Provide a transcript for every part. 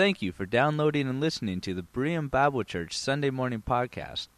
Thank you for downloading and listening to the Berean Bible Church Sunday Morning Podcast.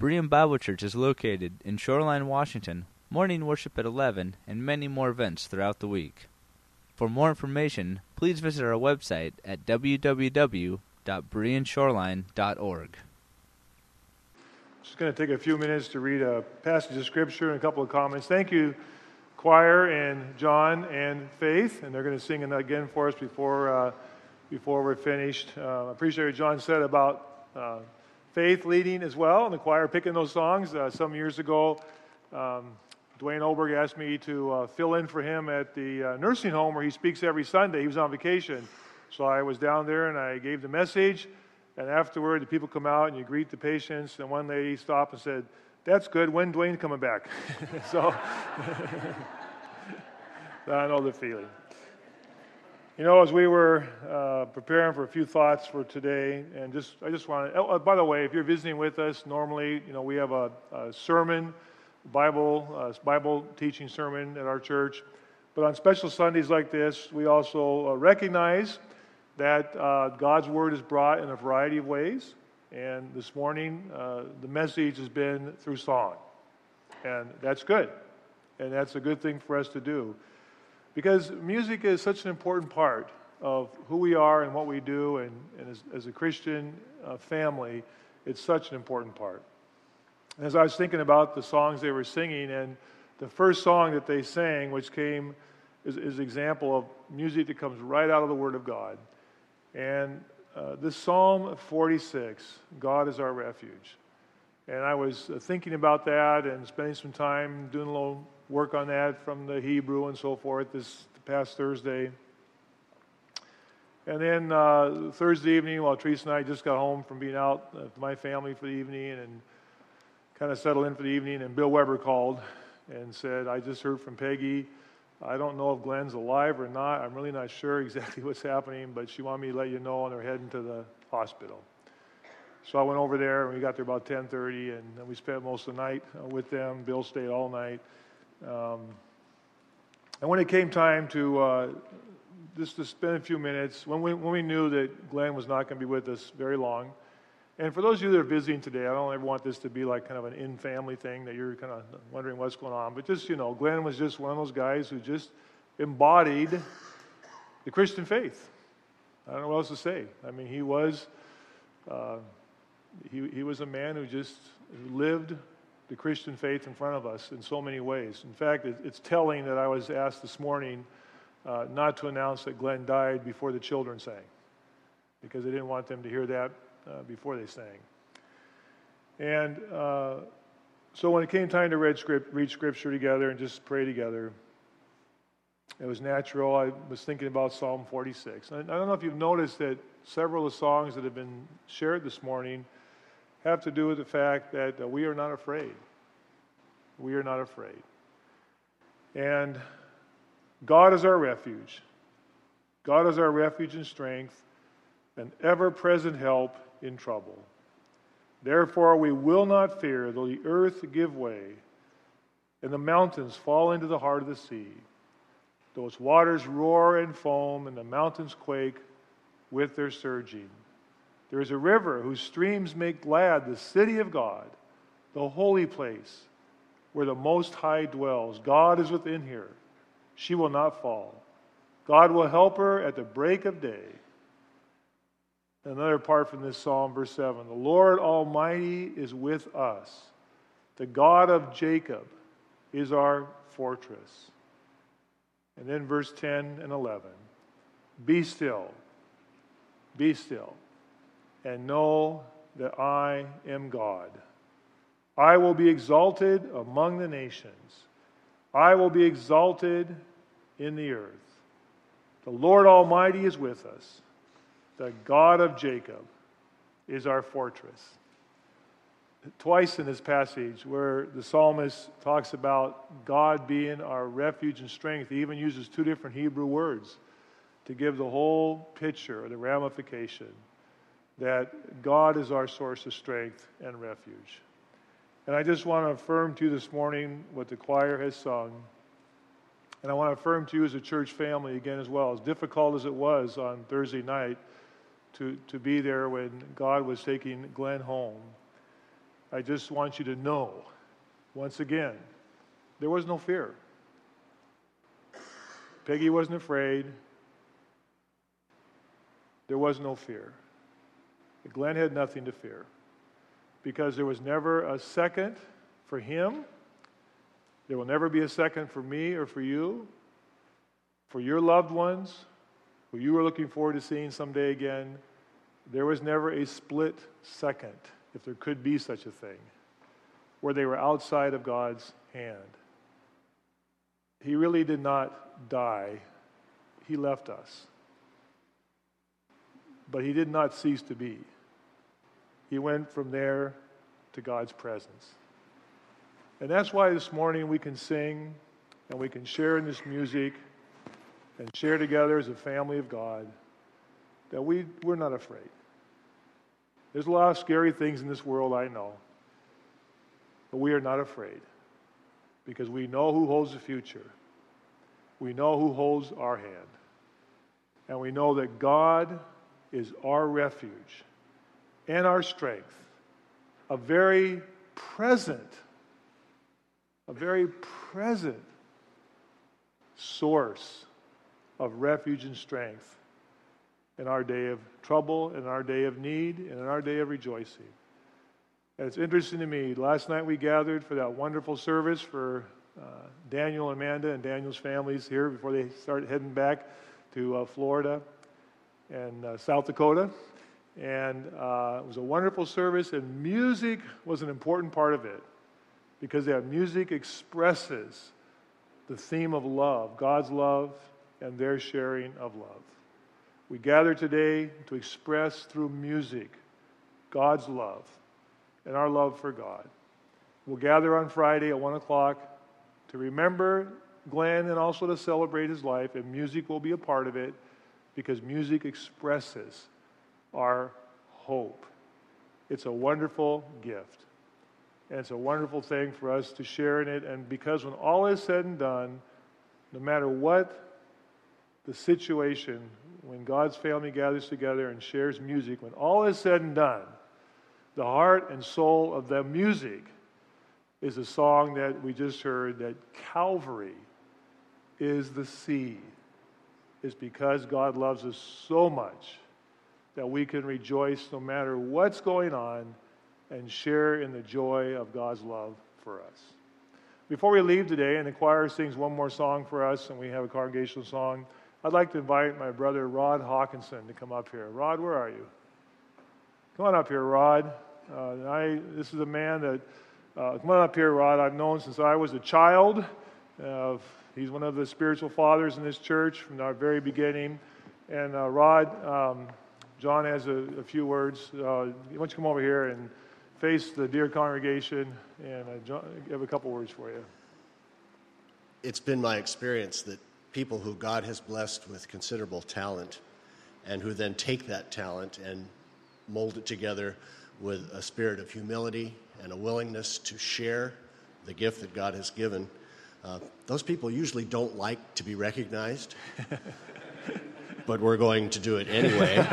Berean Bible Church is located in Shoreline, Washington, morning worship at 11, and many more events throughout the week. For more information, please visit our website at www.bereanshoreline.org. Just going to take a few minutes to read a passage of scripture and a couple of comments. Thank you, choir and John and Faith, and they're going to sing it again for us before uh, before we're finished. Uh, I appreciate what John said about uh, Faith leading as well, and the choir picking those songs. Uh, some years ago, um, Dwayne Olberg asked me to uh, fill in for him at the uh, nursing home where he speaks every Sunday. He was on vacation, so I was down there and I gave the message. And afterward, the people come out and you greet the patients. And one lady stopped and said, That's good. When Dwayne coming back? so I know the feeling. You know, as we were uh, preparing for a few thoughts for today, and just I just want to. Oh, by the way, if you're visiting with us, normally, you know, we have a, a sermon, Bible, uh, Bible teaching sermon at our church. But on special Sundays like this, we also uh, recognize that uh, God's Word is brought in a variety of ways. And this morning, uh, the message has been through song. And that's good. And that's a good thing for us to do. Because music is such an important part of who we are and what we do. And, and as, as, a Christian uh, family, it's such an important part. And as I was thinking about the songs they were singing, and the first song that they sang, which came is, is an example of music that comes right out of the Word of God. And uh, this Psalm 46, God is our refuge. And I was uh, thinking about that and spending some time doing a little work on that from the Hebrew and so forth this past Thursday. And then uh, Thursday evening, while Teresa and I just got home from being out with my family for the evening and kind of settled in for the evening, and Bill Weber called and said, I just heard from Peggy I don't know if Glenn's alive or not. I'm really not sure exactly what's happening, but she wanted me to let you know, and they're heading to the hospital. So I went over there, and we got there about 10:30, and we spent most of the night uh, with them. Bill stayed all night. Um, and when it came time to uh, just to spend a few minutes, when we, when we knew that Glenn was not going to be with us very long, and for those of you that are visiting today, I don't ever want this to be like kind of an in family thing that you're kind of wondering what's going on. But just, you know, Glenn was just one of those guys who just embodied the Christian faith. I don't know what else to say. I mean, he was, uh, he, he was a man who just lived the Christian faith in front of us in so many ways. In fact, it's telling that I was asked this morning uh, not to announce that Glenn died before the children sang because I didn't want them to hear that uh, before they sang. And uh, so when it came time to read, script, read scripture together and just pray together, it was natural. I was thinking about Psalm 46. I, I don't know if you've noticed that several of the songs that have been shared this morning have to do with the fact that uh, we are not afraid. We are not afraid. And God is our refuge. God is our refuge and strength, an ever present help in trouble. Therefore, we will not fear, though the earth give way and the mountains fall into the heart of the sea, though its waters roar and foam and the mountains quake with their surging. There is a river whose streams make glad the city of God, the holy place where the Most High dwells. God is within here. She will not fall. God will help her at the break of day. Another part from this psalm, verse 7 The Lord Almighty is with us. The God of Jacob is our fortress. And then verse 10 and 11 Be still, be still, and know that I am God. I will be exalted among the nations, I will be exalted in the earth. The Lord Almighty is with us. The God of Jacob is our fortress. Twice in this passage, where the psalmist talks about God being our refuge and strength, he even uses two different Hebrew words to give the whole picture, or the ramification, that God is our source of strength and refuge. And I just want to affirm to you this morning what the choir has sung. And I want to affirm to you as a church family again as well, as difficult as it was on Thursday night to, to be there when God was taking Glenn home. I just want you to know, once again, there was no fear. Peggy wasn't afraid. There was no fear. Glenn had nothing to fear because there was never a second for him. There will never be a second for me or for you, for your loved ones who you were looking forward to seeing someday again. There was never a split second, if there could be such a thing, where they were outside of God's hand. He really did not die, He left us. But He did not cease to be. He went from there to God's presence. And that's why this morning we can sing and we can share in this music and share together as a family of God that we, we're not afraid. There's a lot of scary things in this world, I know. But we are not afraid because we know who holds the future. We know who holds our hand. And we know that God is our refuge and our strength, a very present, a very present source of refuge and strength in our day of trouble, in our day of need, and in our day of rejoicing. And it's interesting to me. Last night we gathered for that wonderful service for uh, Daniel and Amanda and Daniel's families here before they start heading back to uh, Florida and uh, South Dakota. And uh, it was a wonderful service, and music was an important part of it because that music expresses the theme of love, God's love, and their sharing of love. We gather today to express through music God's love and our love for God. We'll gather on Friday at 1 o'clock to remember Glenn and also to celebrate his life, and music will be a part of it because music expresses our hope. It's a wonderful gift. And it's a wonderful thing for us to share in it. And because when all is said and done, no matter what the situation, when God's family gathers together and shares music, when all is said and done, the heart and soul of the music is a song that we just heard that Calvary is the sea, is because God loves us so much that we can rejoice no matter what's going on and share in the joy of God's love for us. Before we leave today, and the choir sings one more song for us, and we have a congregational song, I'd like to invite my brother Rod Hawkinson to come up here. Rod, where are you? Come on up here, Rod. Uh, I, this is a man that, uh, come on up here, Rod. I've known since I was a child. Uh, he's one of the spiritual fathers in this church from our very beginning. And uh, Rod, um, John has a, a few words. Uh, why don't you come over here and face the dear congregation, and uh, John, have a couple words for you. It's been my experience that people who God has blessed with considerable talent and who then take that talent and mold it together with a spirit of humility and a willingness to share the gift that God has given, uh, those people usually don't like to be recognized, but we're going to do it anyway.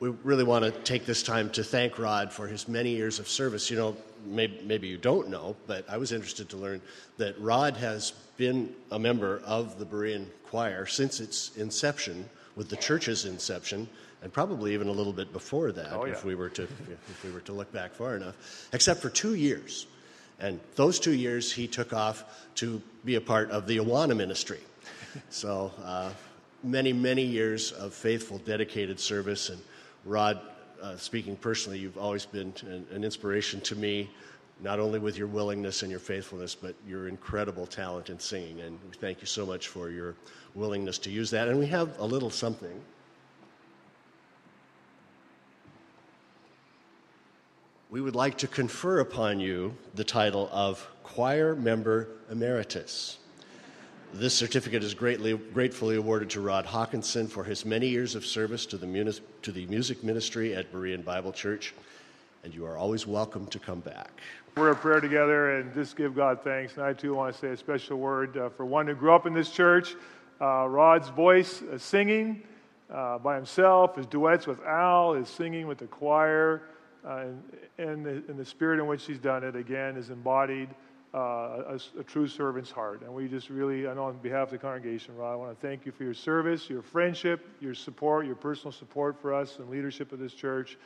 we really want to take this time to thank Rod for his many years of service. You know, maybe, maybe you don't know, but I was interested to learn that Rod has been a member of the Berean Choir since its inception, with the church's inception, and probably even a little bit before that, oh, yeah. if we were to if we were to look back far enough, except for two years. And those two years, he took off to be a part of the Awana ministry. So uh, many, many years of faithful, dedicated service. And Rod, uh, speaking personally, you've always been an, an inspiration to me not only with your willingness and your faithfulness, but your incredible talent in singing. And we thank you so much for your willingness to use that. And we have a little something. We would like to confer upon you the title of Choir Member Emeritus. This certificate is greatly, gratefully awarded to Rod Hawkinson for his many years of service to the, to the music ministry at Berean Bible Church, and you are always welcome to come back. We're a prayer together and just give God thanks. And I too want to say a special word uh, for one who grew up in this church. Uh, Rod's voice uh, singing uh, by himself, his duets with Al, his singing with the choir, uh, and, and, the, and the spirit in which he's done it, again, is embodied uh, a, a, true servant's heart. And we just really, I know on behalf of the congregation, Rod, I want to thank you for your service, your friendship, your support, your personal support for us and leadership of this church.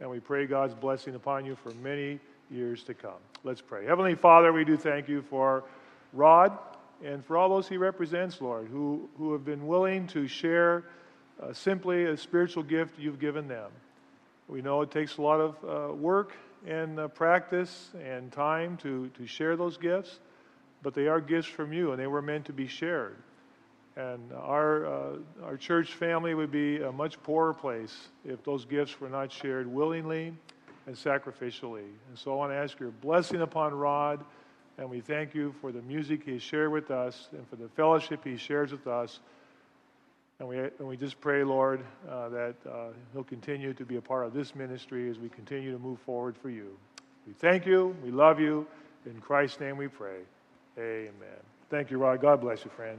And we pray God's blessing upon you for many years to come. Let's pray. Heavenly Father, we do thank you for Rod and for all those he represents, Lord, who, who have been willing to share uh, simply a spiritual gift you've given them. We know it takes a lot of uh, work and uh, practice and time to, to share those gifts, but they are gifts from you and they were meant to be shared. And our, uh, our church family would be a much poorer place if those gifts were not shared willingly and sacrificially. And so I want to ask your blessing upon Rod, and we thank you for the music he shared with us and for the fellowship he shares with us. And we, and we just pray, Lord, uh, that uh, he'll continue to be a part of this ministry as we continue to move forward for you. We thank you. We love you. In Christ's name we pray. Amen. Thank you, Rod. God bless you, friend.